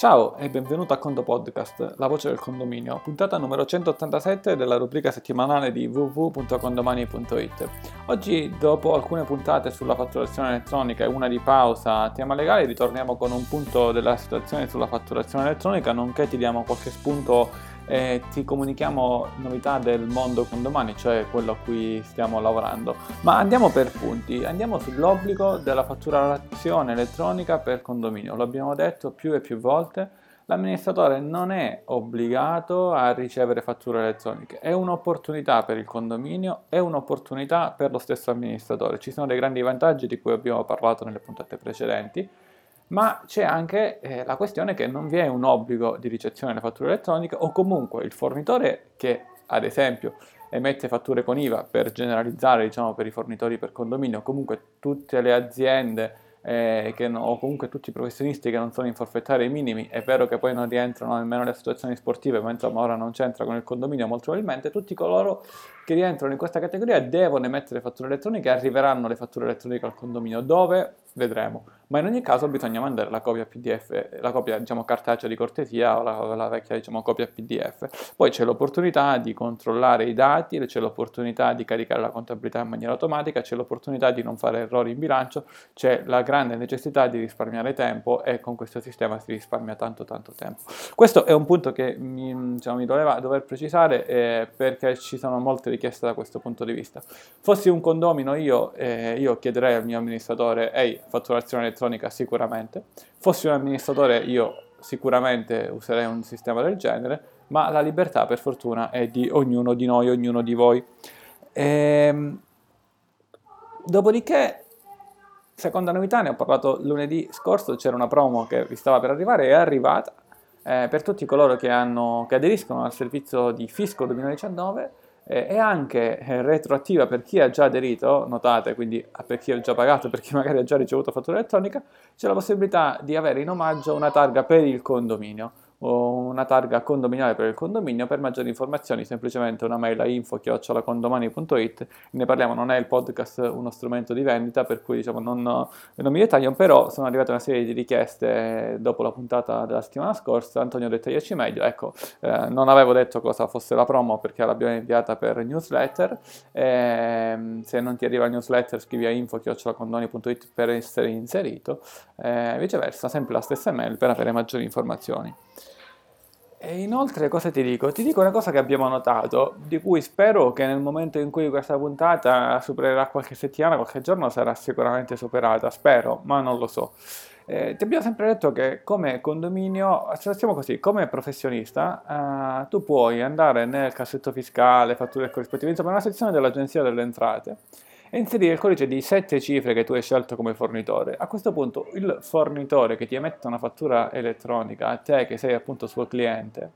Ciao e benvenuto a Conto Podcast, la voce del condominio, puntata numero 187 della rubrica settimanale di www.condomani.it. Oggi, dopo alcune puntate sulla fatturazione elettronica e una di pausa a tema legale, ritorniamo con un punto della situazione sulla fatturazione elettronica, nonché ti diamo qualche spunto e ti comunichiamo novità del mondo condomani, cioè quello a cui stiamo lavorando. Ma andiamo per punti, andiamo sull'obbligo della fatturazione elettronica per condominio. L'abbiamo detto più e più volte, l'amministratore non è obbligato a ricevere fatture elettroniche, è un'opportunità per il condominio, è un'opportunità per lo stesso amministratore. Ci sono dei grandi vantaggi di cui abbiamo parlato nelle puntate precedenti ma c'è anche eh, la questione che non vi è un obbligo di ricezione delle fatture elettroniche o comunque il fornitore che ad esempio emette fatture con IVA per generalizzare diciamo per i fornitori per condominio, comunque tutte le aziende eh, no, o comunque tutti i professionisti che non sono in forfettari minimi, è vero che poi non rientrano nemmeno le associazioni sportive, ma insomma ora non c'entra con il condominio molto probabilmente, tutti coloro che rientrano in questa categoria devono emettere fatture elettroniche arriveranno le fatture elettroniche al condominio, dove? Vedremo ma in ogni caso bisogna mandare la copia PDF, la copia diciamo cartacea di cortesia o la, la vecchia diciamo copia PDF. Poi c'è l'opportunità di controllare i dati, c'è l'opportunità di caricare la contabilità in maniera automatica, c'è l'opportunità di non fare errori in bilancio, c'è la grande necessità di risparmiare tempo e con questo sistema si risparmia tanto tanto tempo. Questo è un punto che mi, diciamo, mi doveva dover precisare eh, perché ci sono molte richieste da questo punto di vista. Fossi un condomino io, eh, io chiederei al mio amministratore, ehi, fatturazione elettronica elettronica sicuramente. Fossi un amministratore io sicuramente userei un sistema del genere, ma la libertà per fortuna è di ognuno di noi, ognuno di voi. Ehm, dopodiché, seconda novità, ne ho parlato lunedì scorso, c'era una promo che vi stava per arrivare, è arrivata eh, per tutti coloro che, hanno, che aderiscono al servizio di Fisco 2019 eh, è anche eh, retroattiva per chi ha già aderito, notate, quindi per chi ha già pagato, per chi magari ha già ricevuto fattura elettronica, c'è la possibilità di avere in omaggio una targa per il condominio o una targa condominiale per il condominio. Per maggiori informazioni semplicemente una mail a info-condomani.it. Ne parliamo, non è il podcast uno strumento di vendita, per cui diciamo, non, non, mi dettaglio, però sono arrivate una serie di richieste dopo la puntata della settimana scorsa. Antonio dettagliaci meglio. Ecco, eh, non avevo detto cosa fosse la promo perché l'abbiamo inviata per newsletter. Eh, se non ti arriva il newsletter scrivi a info-condomani.it per essere inserito. Eh, viceversa, sempre la stessa mail per avere maggiori informazioni. E inoltre cosa ti dico? Ti dico una cosa che abbiamo notato, di cui spero che nel momento in cui questa puntata supererà qualche settimana, qualche giorno sarà sicuramente superata, spero, ma non lo so. Eh, ti abbiamo sempre detto che come condominio, facciamo così, come professionista, eh, tu puoi andare nel cassetto fiscale, fatture corrispettive, insomma una sezione dell'Agenzia delle Entrate, e inserire il codice di 7 cifre che tu hai scelto come fornitore. A questo punto il fornitore che ti emette una fattura elettronica a te che sei appunto suo cliente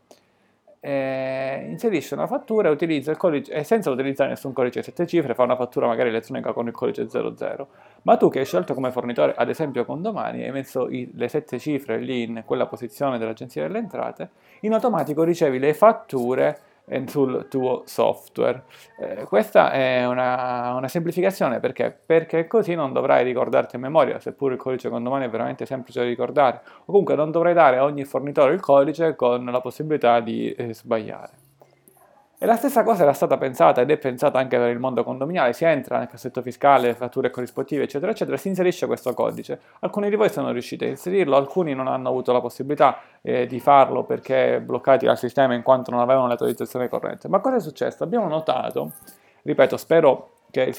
eh, inserisce una fattura e codice, e senza utilizzare nessun codice 7 cifre, fa una fattura magari elettronica con il codice 00. Ma tu che hai scelto come fornitore, ad esempio con domani, hai messo i, le 7 cifre lì in quella posizione dell'agenzia delle entrate, in automatico ricevi le fatture sul tuo software. Eh, questa è una, una, semplificazione perché? Perché così non dovrai ricordarti a memoria, seppure il codice condomani è veramente semplice da ricordare, o comunque non dovrai dare a ogni fornitore il codice con la possibilità di eh, sbagliare. E la stessa cosa era stata pensata ed è pensata anche per il mondo condominiale, si entra nel cassetto fiscale, fatture corrispettive, eccetera, eccetera, si inserisce questo codice. Alcuni di voi sono riusciti a inserirlo, alcuni non hanno avuto la possibilità eh, di farlo perché bloccati dal sistema in quanto non avevano l'autorizzazione corrente. Ma cosa è successo? Abbiamo notato, ripeto, spero che,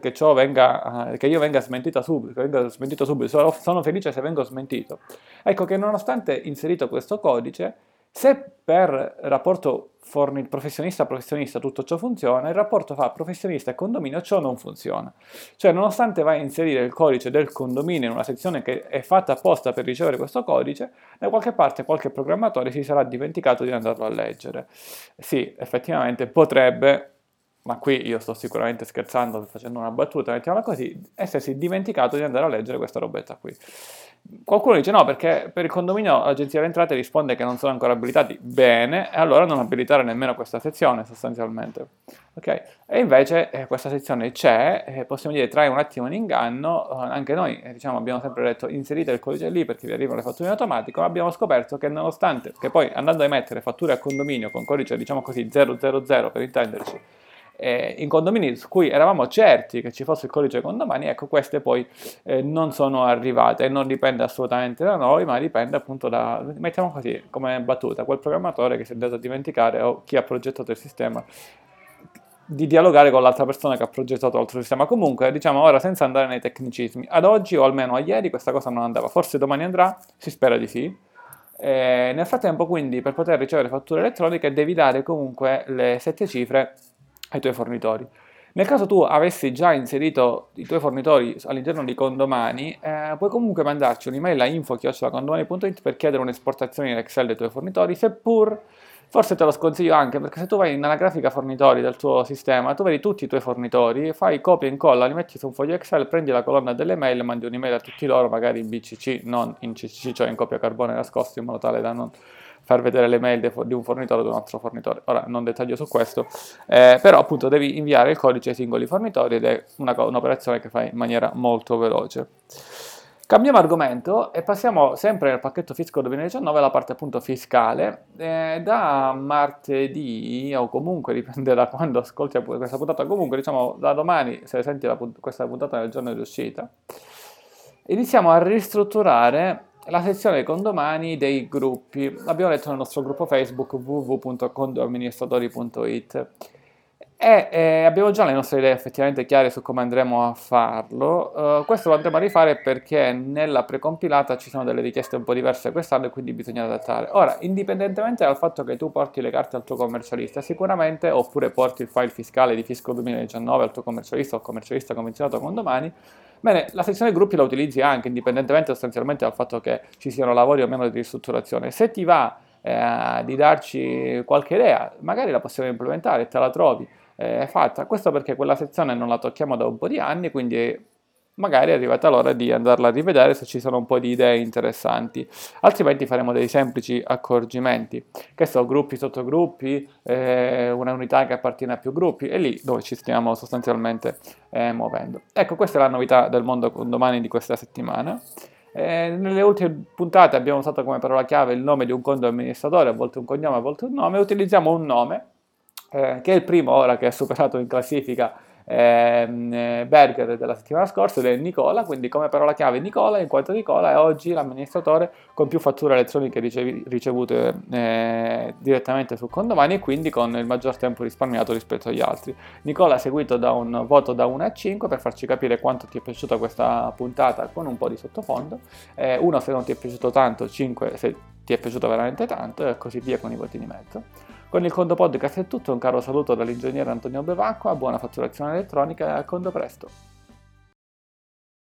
che, venga, che io venga smentito subito, venga smentito subito. Sono, sono felice se vengo smentito. Ecco che nonostante inserito questo codice, se per rapporto forni- professionista-professionista tutto ciò funziona, il rapporto fra professionista e condominio ciò non funziona. Cioè, nonostante vai a inserire il codice del condominio in una sezione che è fatta apposta per ricevere questo codice, da qualche parte qualche programmatore si sarà dimenticato di andarlo a leggere. Sì, effettivamente potrebbe ma qui io sto sicuramente scherzando, facendo una battuta, mettiamola così, essersi dimenticato di andare a leggere questa robetta qui. Qualcuno dice no, perché per il condominio l'agenzia delle entrate risponde che non sono ancora abilitati. Bene, e allora non abilitare nemmeno questa sezione sostanzialmente. Okay? E invece eh, questa sezione c'è, eh, possiamo dire trae un attimo in inganno, eh, anche noi eh, diciamo, abbiamo sempre detto inserite il codice lì perché vi arrivano le fatture in automatico, ma abbiamo scoperto che nonostante che poi andando a emettere fatture a condominio con codice diciamo così 000 per intenderci, eh, in condomini su cui eravamo certi che ci fosse il codice condomani, ecco queste poi eh, non sono arrivate e non dipende assolutamente da noi, ma dipende appunto da, mettiamo così come battuta, quel programmatore che si è andato a dimenticare o chi ha progettato il sistema di dialogare con l'altra persona che ha progettato l'altro sistema. Comunque, diciamo ora senza andare nei tecnicismi, ad oggi o almeno a ieri questa cosa non andava, forse domani andrà, si spera di sì. E nel frattempo, quindi, per poter ricevere fatture elettroniche devi dare comunque le sette cifre ai tuoi fornitori. Nel caso tu avessi già inserito i tuoi fornitori all'interno di Condomani, eh, puoi comunque mandarci un'email a info.condomani.it per chiedere un'esportazione in Excel dei tuoi fornitori, seppur forse te lo sconsiglio anche perché se tu vai nella grafica fornitori del tuo sistema, tu vedi tutti i tuoi fornitori, fai copia e incolla, li metti su un foglio Excel, prendi la colonna delle mail, mandi un'email a tutti loro, magari in BCC, non in CCC, cioè in copia carbone nascosto in modo tale da non far vedere le mail di un fornitore ad un altro fornitore. Ora non dettaglio su questo, eh, però appunto devi inviare il codice ai singoli fornitori ed è una, un'operazione che fai in maniera molto veloce. Cambiamo argomento e passiamo sempre nel pacchetto fisco 2019 alla parte appunto fiscale. Eh, da martedì, o comunque dipende da quando ascolti questa puntata, comunque diciamo da domani, se senti la, questa puntata nel giorno di uscita, iniziamo a ristrutturare la sezione condomani dei gruppi. L'abbiamo letto nel nostro gruppo Facebook www.condoamministratori.it e eh, abbiamo già le nostre idee effettivamente chiare su come andremo a farlo. Uh, questo lo andremo a rifare perché nella precompilata ci sono delle richieste un po' diverse quest'anno e quindi bisogna adattare. Ora, indipendentemente dal fatto che tu porti le carte al tuo commercialista, sicuramente, oppure porti il file fiscale di fisco 2019 al tuo commercialista o commercialista convenzionato con domani, Bene, la sezione gruppi la utilizzi anche indipendentemente sostanzialmente dal fatto che ci siano lavori o meno di ristrutturazione. Se ti va eh, di darci qualche idea, magari la possiamo implementare, te la trovi eh, fatta. Questo perché quella sezione non la tocchiamo da un po' di anni, quindi magari è arrivata l'ora di andarla a rivedere se ci sono un po' di idee interessanti, altrimenti faremo dei semplici accorgimenti, che sono gruppi, sottogruppi, eh, una unità che appartiene a più gruppi, e lì dove ci stiamo sostanzialmente eh, muovendo. Ecco, questa è la novità del mondo domani di questa settimana. Eh, nelle ultime puntate abbiamo usato come parola chiave il nome di un conto amministratore, a volte un cognome, a volte un nome, utilizziamo un nome, eh, che è il primo ora che ha superato in classifica Ehm, eh, Berger della settimana scorsa ed è Nicola, quindi come parola chiave Nicola, in quanto Nicola è oggi l'amministratore con più fatture elettroniche ricevi, ricevute eh, direttamente su Condomani e quindi con il maggior tempo risparmiato rispetto agli altri. Nicola è seguito da un voto da 1 a 5 per farci capire quanto ti è piaciuta questa puntata con un po' di sottofondo, 1 eh, se non ti è piaciuto tanto, 5 se ti è piaciuto veramente tanto e così via con i voti di mezzo. Con il Condo Podcast è tutto, un caro saluto dall'ingegnere Antonio Bevacqua, buona fatturazione elettronica e a Condo presto!